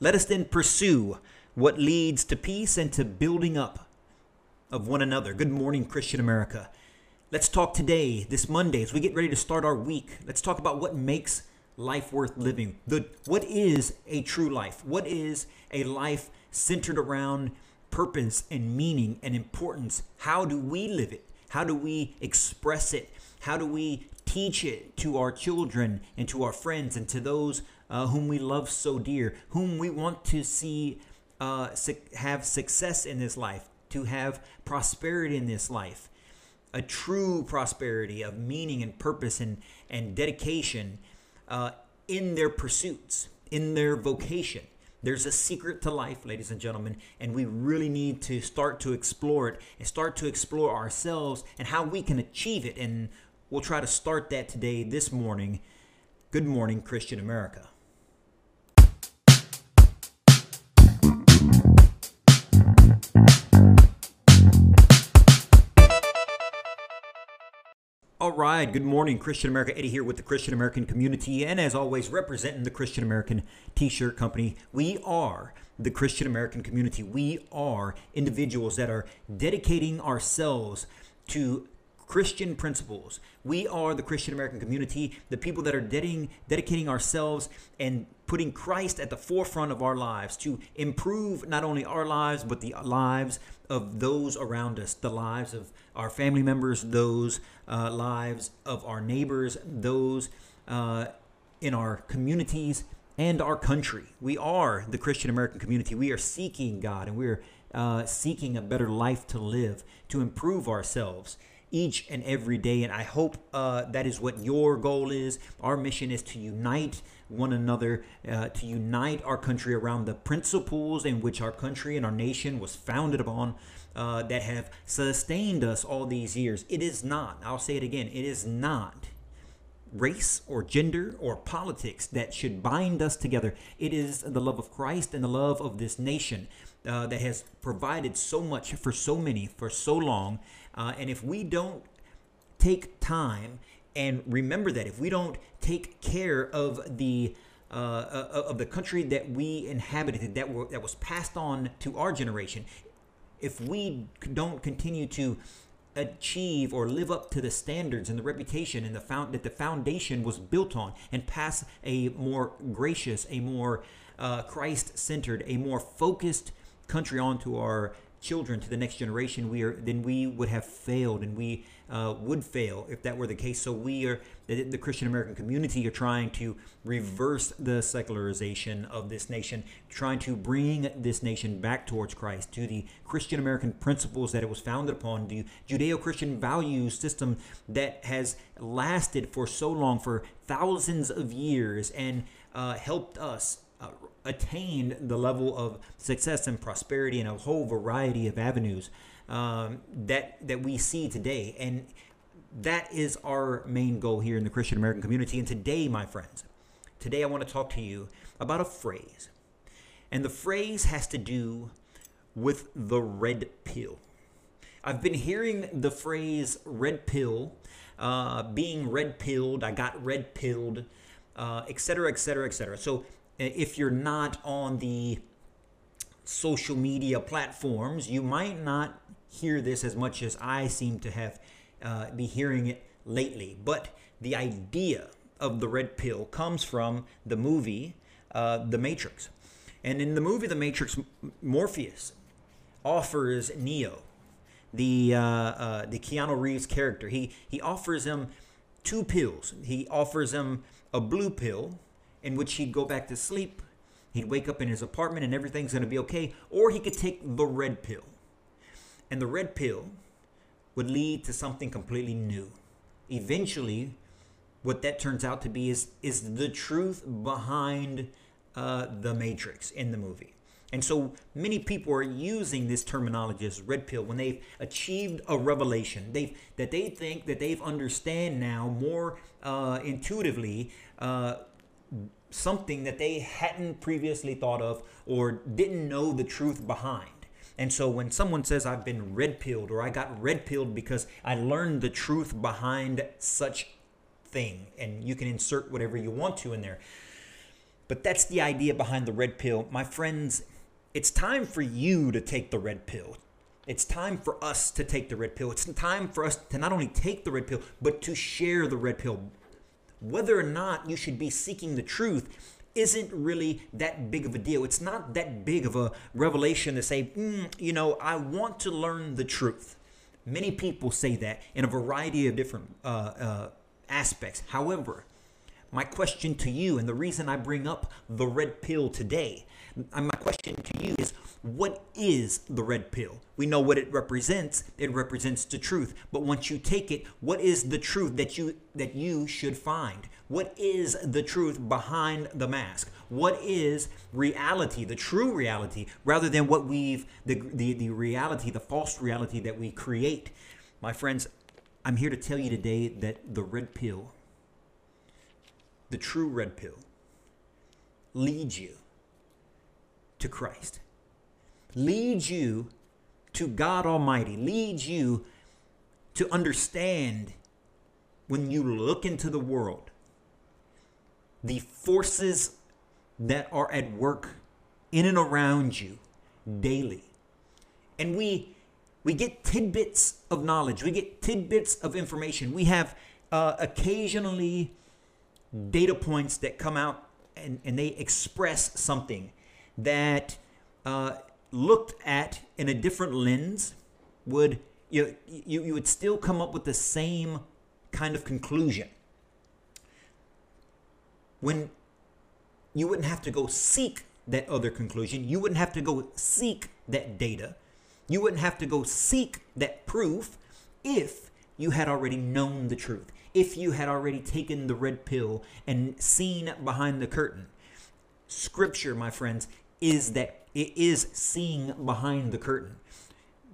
Let us then pursue what leads to peace and to building up of one another. Good morning, Christian America. Let's talk today, this Monday, as we get ready to start our week. Let's talk about what makes life worth living. The, what is a true life? What is a life centered around purpose and meaning and importance? How do we live it? How do we express it? How do we teach it to our children and to our friends and to those uh, whom we love so dear, whom we want to see uh, have success in this life, to have prosperity in this life, a true prosperity of meaning and purpose and, and dedication uh, in their pursuits, in their vocation. There's a secret to life, ladies and gentlemen, and we really need to start to explore it and start to explore ourselves and how we can achieve it. And we'll try to start that today, this morning. Good morning, Christian America. Right, good morning, Christian America. Eddie here with the Christian American community, and as always, representing the Christian American t shirt company. We are the Christian American community. We are individuals that are dedicating ourselves to Christian principles. We are the Christian American community, the people that are dedicating, dedicating ourselves and putting Christ at the forefront of our lives to improve not only our lives, but the lives of those around us, the lives of our family members, those uh, lives of our neighbors, those uh, in our communities and our country. We are the Christian American community. We are seeking God and we are uh, seeking a better life to live, to improve ourselves each and every day. And I hope uh, that is what your goal is. Our mission is to unite one another, uh, to unite our country around the principles in which our country and our nation was founded upon. Uh, that have sustained us all these years. It is not, I'll say it again, it is not race or gender or politics that should bind us together. It is the love of Christ and the love of this nation uh, that has provided so much for so many for so long. Uh, and if we don't take time and remember that, if we don't take care of the uh, uh of the country that we inhabited, that were, that was passed on to our generation, if we don't continue to achieve or live up to the standards and the reputation and the found that the foundation was built on and pass a more gracious a more uh, christ-centered a more focused country on to our children to the next generation we are then we would have failed and we uh, would fail if that were the case. So we are the, the christian american community are trying to reverse the secularization of this nation trying to bring this nation back towards christ to the christian american principles that it was founded upon the judeo-christian value system that has lasted for so long for thousands of years and uh, helped us uh, attained the level of success and prosperity in a whole variety of avenues um, that that we see today, and that is our main goal here in the Christian American community. And today, my friends, today I want to talk to you about a phrase, and the phrase has to do with the red pill. I've been hearing the phrase red pill, uh, being red pilled, I got red pilled, uh, et cetera, et cetera, et cetera. So if you're not on the social media platforms, you might not hear this as much as I seem to have uh, be hearing it lately. But the idea of the red pill comes from the movie uh, The Matrix. And in the movie The Matrix, Morpheus offers Neo, the uh, uh, the Keanu Reeves character. He he offers him two pills. He offers him a blue pill, in which he'd go back to sleep, he'd wake up in his apartment and everything's going to be okay, or he could take the red pill. And the red pill would lead to something completely new. Eventually, what that turns out to be is is the truth behind uh, the Matrix in the movie. And so many people are using this terminology as red pill when they've achieved a revelation. They that they think that they've understand now more uh, intuitively uh, something that they hadn't previously thought of or didn't know the truth behind. And so when someone says I've been red pilled or I got red pilled because I learned the truth behind such thing, and you can insert whatever you want to in there. But that's the idea behind the red pill. My friends, it's time for you to take the red pill. It's time for us to take the red pill. It's time for us to not only take the red pill, but to share the red pill. Whether or not you should be seeking the truth isn't really that big of a deal. It's not that big of a revelation to say, mm, you know, I want to learn the truth. Many people say that in a variety of different uh, uh, aspects. However, my question to you, and the reason I bring up the red pill today, my question to you is what is the red pill? We know what it represents. It represents the truth. But once you take it, what is the truth that you that you should find? What is the truth behind the mask? What is reality, the true reality, rather than what we've the the, the reality, the false reality that we create? My friends, I'm here to tell you today that the red pill, the true red pill, leads you to Christ leads you to God Almighty, leads you to understand when you look into the world the forces that are at work in and around you daily. And we we get tidbits of knowledge, we get tidbits of information. We have uh, occasionally data points that come out and, and they express something that uh, looked at in a different lens would you, you you would still come up with the same kind of conclusion. When you wouldn't have to go seek that other conclusion you wouldn't have to go seek that data you wouldn't have to go seek that proof if you had already known the truth if you had already taken the red pill and seen behind the curtain. Scripture my friends is that it is seeing behind the curtain.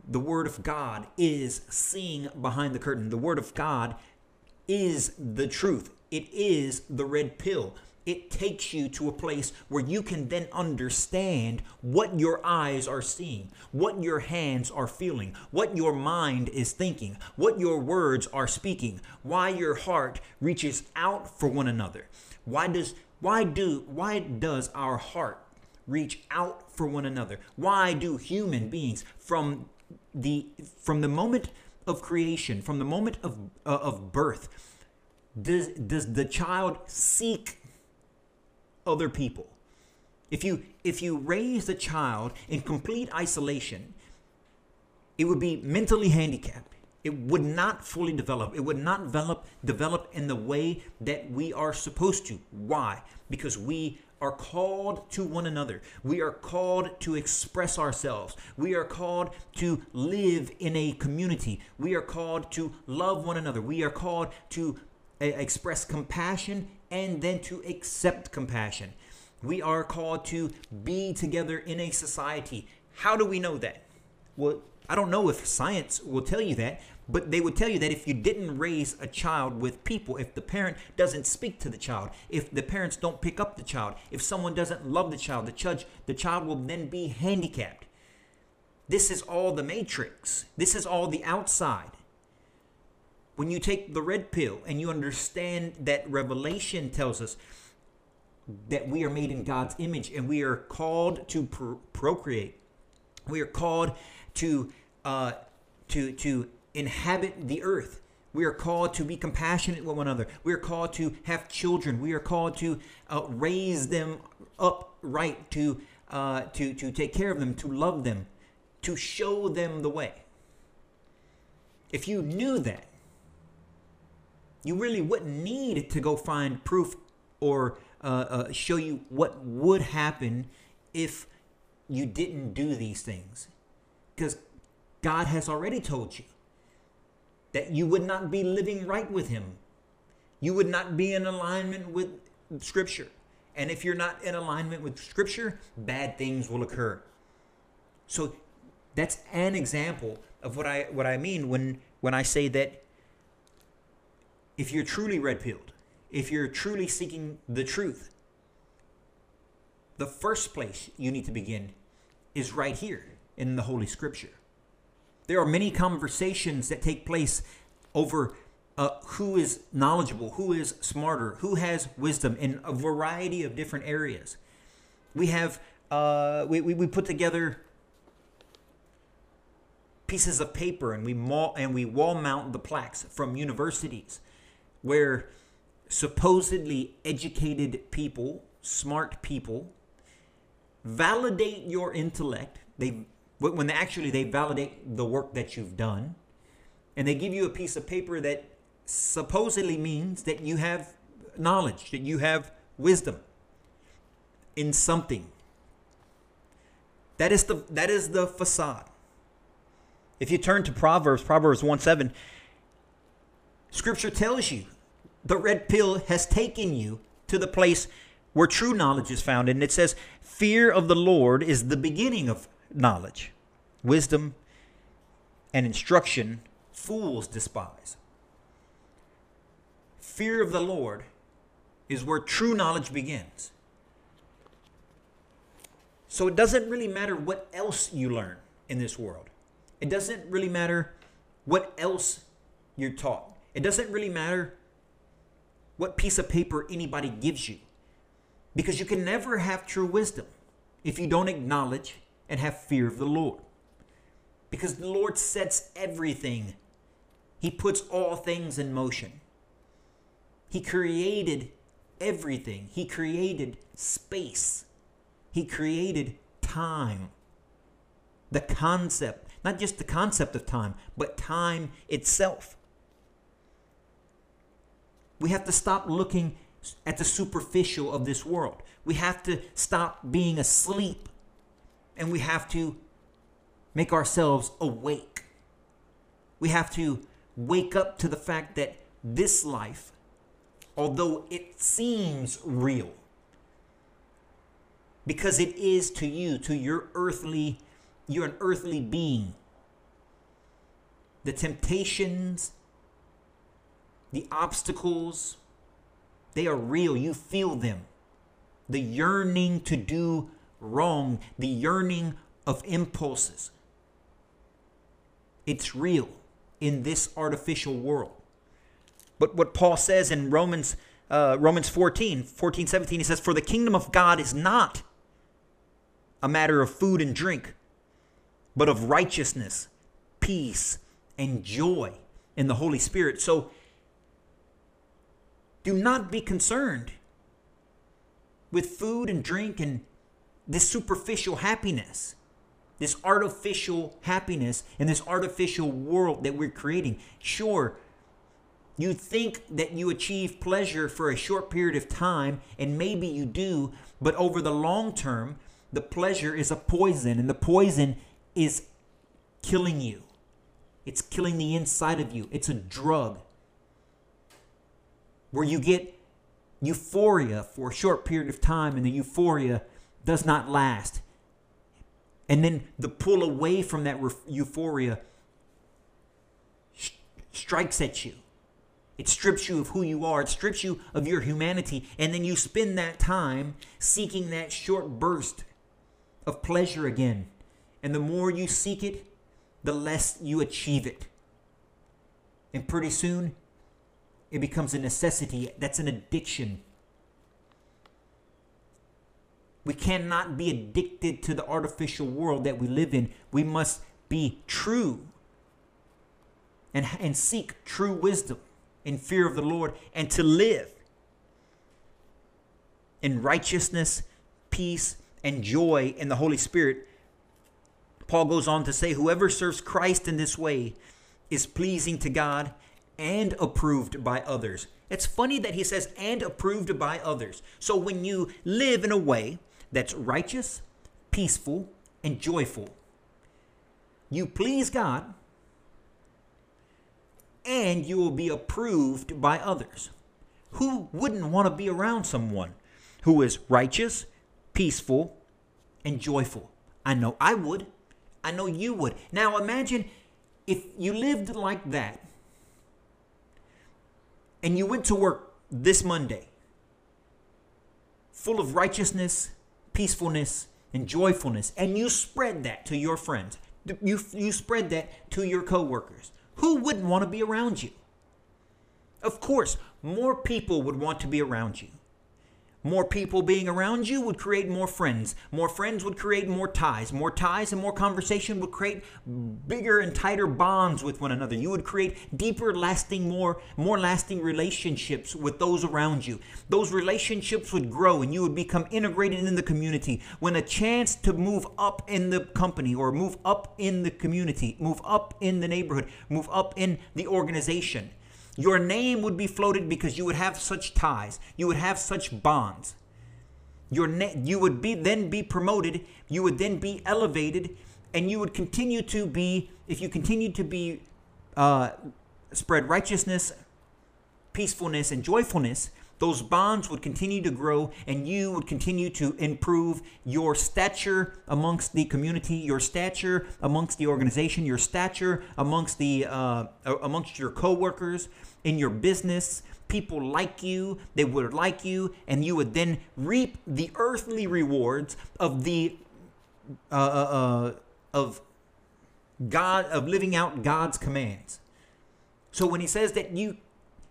The Word of God is seeing behind the curtain. The Word of God is the truth. It is the red pill. It takes you to a place where you can then understand what your eyes are seeing, what your hands are feeling, what your mind is thinking, what your words are speaking, why your heart reaches out for one another. Why does why do why does our heart reach out for one another? Why do human beings from the from the moment of creation, from the moment of uh, of birth, does does the child seek other people? If you if you raise a child in complete isolation, it would be mentally handicapped. It would not fully develop. It would not develop develop in the way that we are supposed to. Why? Because we are called to one another. We are called to express ourselves. We are called to live in a community. We are called to love one another. We are called to uh, express compassion and then to accept compassion. We are called to be together in a society. How do we know that? Well, I don't know if science will tell you that, but they would tell you that if you didn't raise a child with people, if the parent doesn't speak to the child, if the parents don't pick up the child, if someone doesn't love the child, the child, the child will then be handicapped. This is all the matrix. This is all the outside. When you take the red pill and you understand that revelation tells us that we are made in God's image and we are called to pro- procreate, we are called to uh, to to inhabit the earth. We are called to be compassionate with one another. We are called to have children. We are called to uh, raise them up right, to, uh, to, to take care of them, to love them, to show them the way. If you knew that, you really wouldn't need to go find proof or uh, uh show you what would happen if you didn't do these things. Because God has already told you that you would not be living right with Him. You would not be in alignment with Scripture. And if you're not in alignment with Scripture, bad things will occur. So that's an example of what I what I mean when when I say that if you're truly red pilled, if you're truly seeking the truth, the first place you need to begin is right here in the Holy Scripture. There are many conversations that take place over uh, who is knowledgeable, who is smarter, who has wisdom in a variety of different areas. We have uh, we, we, we put together pieces of paper and we mall, and we wall mount the plaques from universities where supposedly educated people, smart people, validate your intellect. They when they actually they validate the work that you've done, and they give you a piece of paper that supposedly means that you have knowledge, that you have wisdom in something. That is the that is the facade. If you turn to Proverbs, Proverbs 1 7, scripture tells you the red pill has taken you to the place where true knowledge is found. And it says, Fear of the Lord is the beginning of knowledge. Wisdom and instruction fools despise. Fear of the Lord is where true knowledge begins. So it doesn't really matter what else you learn in this world. It doesn't really matter what else you're taught. It doesn't really matter what piece of paper anybody gives you. Because you can never have true wisdom if you don't acknowledge and have fear of the Lord. Because the Lord sets everything, He puts all things in motion. He created everything, He created space, He created time. The concept, not just the concept of time, but time itself. We have to stop looking at the superficial of this world. We have to stop being asleep and we have to make ourselves awake. We have to wake up to the fact that this life, although it seems real, because it is to you, to your earthly, you're an earthly being. The temptations, the obstacles, they are real. You feel them. The yearning to do wrong, the yearning of impulses. It's real in this artificial world. But what Paul says in Romans uh, Romans 14, 14, 17, he says, For the kingdom of God is not a matter of food and drink, but of righteousness, peace, and joy in the Holy Spirit. So do not be concerned with food and drink and this superficial happiness, this artificial happiness in this artificial world that we're creating. Sure, you think that you achieve pleasure for a short period of time, and maybe you do, but over the long term, the pleasure is a poison, and the poison is killing you. It's killing the inside of you. It's a drug where you get euphoria for a short period of time and the euphoria does not last. And then the pull away from that euphoria sh- strikes at you. It strips you of who you are. It strips you of your humanity. And then you spend that time seeking that short burst of pleasure again. And the more you seek it, the less you achieve it. And pretty soon, it becomes a necessity. That's an addiction. We cannot be addicted to the artificial world that we live in. We must be true and, and seek true wisdom in fear of the Lord and to live in righteousness, peace, and joy in the Holy Spirit. Paul goes on to say, Whoever serves Christ in this way is pleasing to God and approved by others. It's funny that he says, and approved by others. So when you live in a way that's righteous, peaceful, and joyful, you please God and you will be approved by others. Who wouldn't want to be around someone who is righteous, peaceful, and joyful? I know I would. I know you would. Now imagine if you lived like that and you went to work this Monday full of righteousness, peacefulness, and joyfulness, and you spread that to your friends, you, you spread that to your coworkers, who wouldn't want to be around you? Of course, more people would want to be around you. More people being around you would create more friends. More friends would create more ties. More ties and more conversation would create bigger and tighter bonds with one another. You would create deeper, lasting, more more lasting relationships with those around you. Those relationships would grow and you would become integrated in the community. When a chance to move up in the company or move up in the community, move up in the neighborhood, move up in the organization, your name would be floated because you would have such ties. You would have such bonds. Your na- you would be then be promoted. You would then be elevated, and you would continue to be if you continue to be uh, spread righteousness, peacefulness, and joyfulness those bonds would continue to grow and you would continue to improve your stature amongst the community your stature amongst the organization your stature amongst the uh, amongst your coworkers in your business. People like you they would like you and you would then reap the earthly rewards of the uh, uh, uh of god of living out god's commands. So when he says that you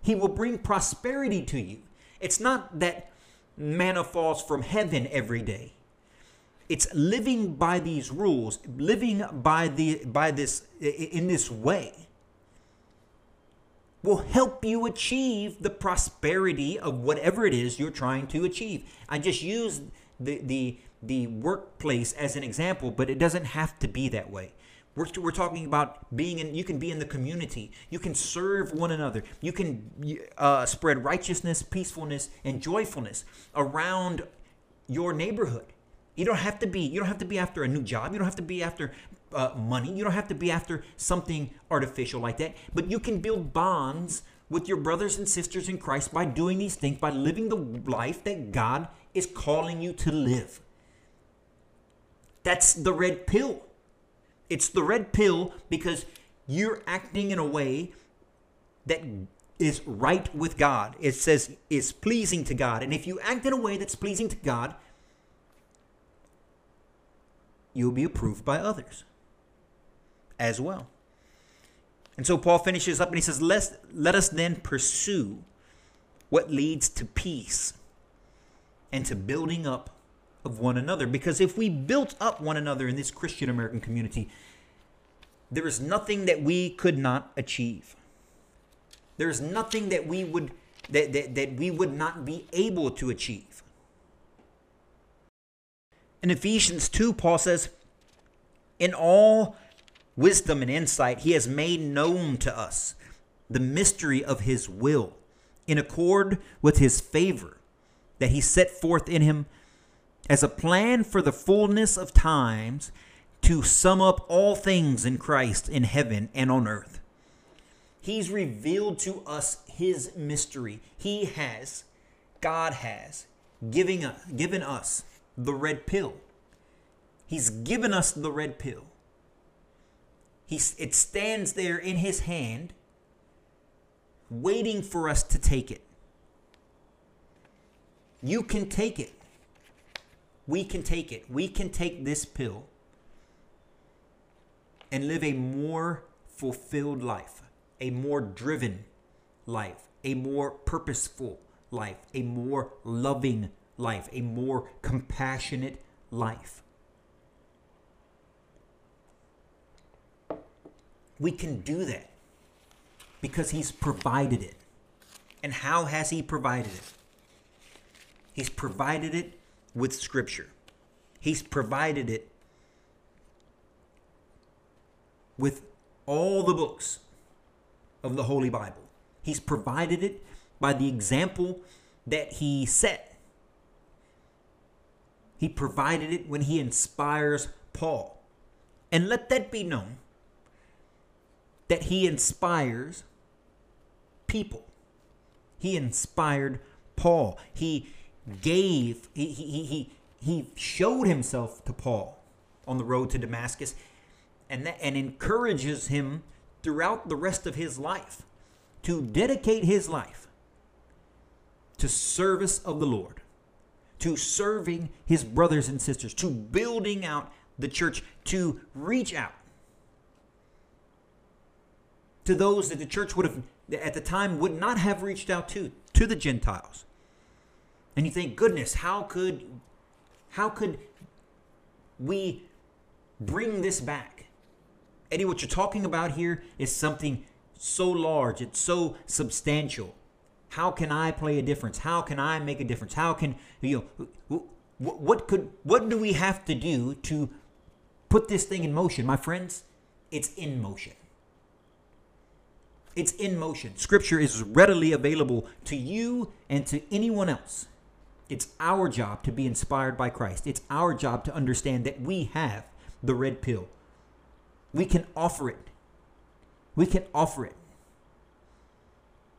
he will bring prosperity to you it's not that manna falls from heaven every day. It's living by these rules, living by the by this in this way will help you achieve the prosperity of whatever it is you're trying to achieve. I just use the the the workplace as an example, but it doesn't have to be that way. We're, we're talking about being in, you can be in the community. You can serve one another. You can uh, spread righteousness, peacefulness, and joyfulness around your neighborhood. You don't have to be, you don't have to be after a new job. You don't have to be after uh, money. You don't have to be after something artificial like that. But you can build bonds with your brothers and sisters in Christ by doing these things, by living the life that God is calling you to live. That's the red pill. It's the red pill because you're acting in a way that is right with God. It says is pleasing to God. And if you act in a way that's pleasing to God, you'll be approved by others as well. And so Paul finishes up and he says, Let, let us then pursue what leads to peace and to building up of one another. Because if we built up one another in this Christian American community, there is nothing that we could not achieve. There is nothing that we would that, that, that we would not be able to achieve. In Ephesians 2, Paul says, In all wisdom and insight, he has made known to us the mystery of his will, in accord with his favor that he set forth in him as a plan for the fullness of times to sum up all things in Christ in heaven and on earth. He's revealed to us his mystery. He has, God has, giving us, given us the red pill. He's given us the red pill. He's, it stands there in his hand, waiting for us to take it. You can take it. We can take it. We can take this pill and live a more fulfilled life, a more driven life, a more purposeful life, a more loving life, a more compassionate life. We can do that because He's provided it. And how has He provided it? He's provided it with Scripture. He's provided it with all the books of the Holy Bible. He's provided it by the example that He set. He provided it when He inspires Paul. And let that be known that He inspires people. He inspired Paul. He gave, he, he, he, he showed himself to Paul on the road to Damascus and, that, and encourages him throughout the rest of his life to dedicate his life to service of the Lord, to serving his brothers and sisters, to building out the church, to reach out to those that the church would have at the time would not have reached out to to the Gentiles. And you think, goodness, how could how could we bring this back? Eddie, what you're talking about here is something so large, it's so substantial. How can I play a difference? How can I make a difference? How can you know what could what do we have to do to put this thing in motion, my friends? It's in motion. It's in motion. Scripture is readily available to you and to anyone else. It's our job to be inspired by Christ. It's our job to understand that we have the red pill. We can offer it. We can offer it.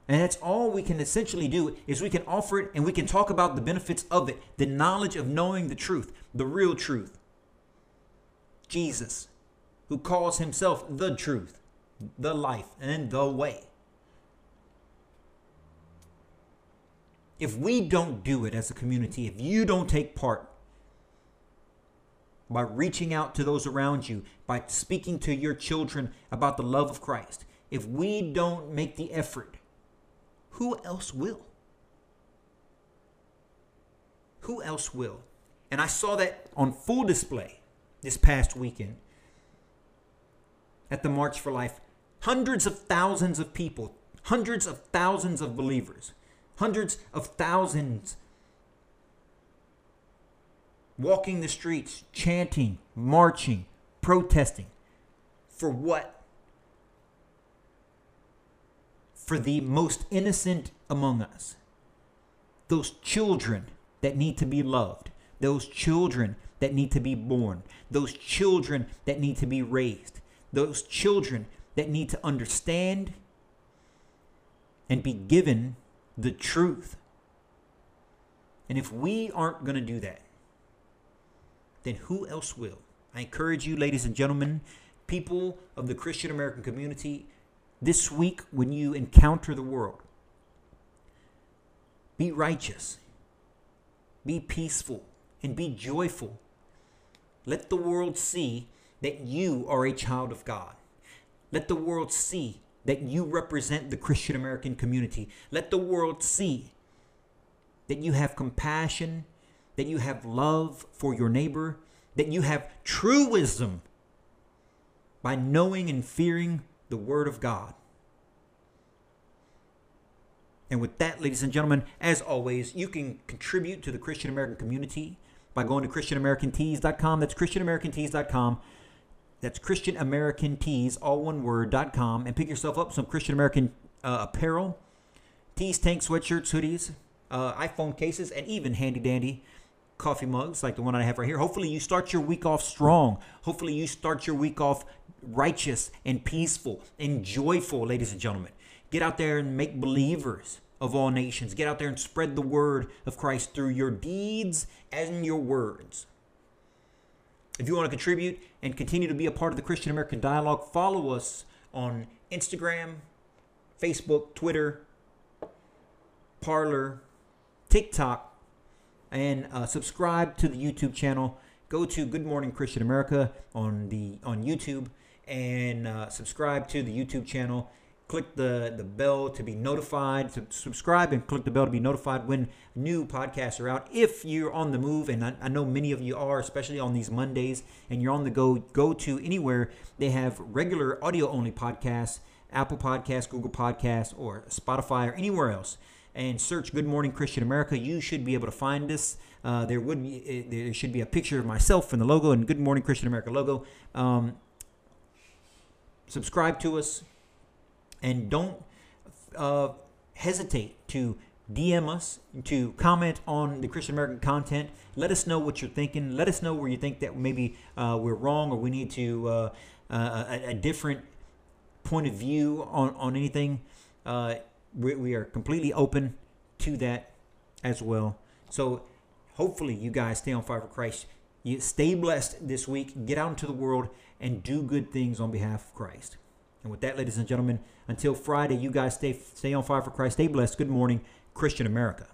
And that's all we can essentially do is we can offer it and we can talk about the benefits of it, the knowledge of knowing the truth, the real truth. Jesus, who calls himself the truth the life, and the way. If we don't do it as a community, if you don't take part by reaching out to those around you, by speaking to your children about the love of Christ, if we don't make the effort, who else will? Who else will? And I saw that on full display this past weekend at the March for Life hundreds of thousands of people, hundreds of thousands of believers, hundreds of thousands walking the streets, chanting, marching, protesting. For what? For the most innocent among us. Those children that need to be loved. Those children that need to be born. Those children that need to be raised. Those children that need to understand and be given the truth. And if we aren't going to do that, then who else will? I encourage you, ladies and gentlemen, people of the Christian American community, this week when you encounter the world, be righteous, be peaceful, and be joyful. Let the world see that you are a child of God. Let the world see that you represent the Christian American community. Let the world see that you have compassion, that you have love for your neighbor, that you have true wisdom by knowing and fearing the Word of God. And with that, ladies and gentlemen, as always, you can contribute to the Christian American community by going to ChristianAmericanTees.com. That's ChristianAmericanTees.com. That's Christian American Tees, all one word, dot com, and pick yourself up some Christian American uh, apparel, tees, tank, sweatshirts, hoodies, uh, iPhone cases, and even handy dandy coffee mugs like the one I have right here. Hopefully, you start your week off strong. Hopefully, you start your week off righteous and peaceful and joyful, ladies and gentlemen. Get out there and make believers of all nations. Get out there and spread the word of Christ through your deeds and your words. If you want to contribute and continue to be a part of the Christian American Dialogue, follow us on Instagram, Facebook, Twitter, Parler, TikTok, and uh, subscribe to the YouTube channel. Go to Good Morning Christian America on the on YouTube and uh, subscribe to the YouTube channel click the, the bell to be notified, to subscribe and click the bell to be notified when new podcasts are out. If you're on the move, and I, I, know many of you are, especially on these Mondays, and you're on the go, go to anywhere they have regular audio only podcasts, Apple Podcasts, Google Podcasts, or Spotify, or anywhere else, and search Good Morning Christian America. You should be able to find us. Uh, there would be eh, there should be a picture of myself in the logo and Good Morning Christian America logo. Um, subscribe to us and don't uh, hesitate to DM us, to comment on the Christian American content. Let us know what you're thinking. Let us know where you think that maybe uh, we're wrong or we need to uh, uh a, a, different point of view on, on anything. Uh, we, we are completely open to that as well. So hopefully you guys stay on fire for Christ. You stay blessed this week. Get out into the world and do good things on behalf of Christ. And with that, ladies and gentlemen, until Friday, you guys stay stay on fire for Christ. Stay blessed. Good morning, Christian America.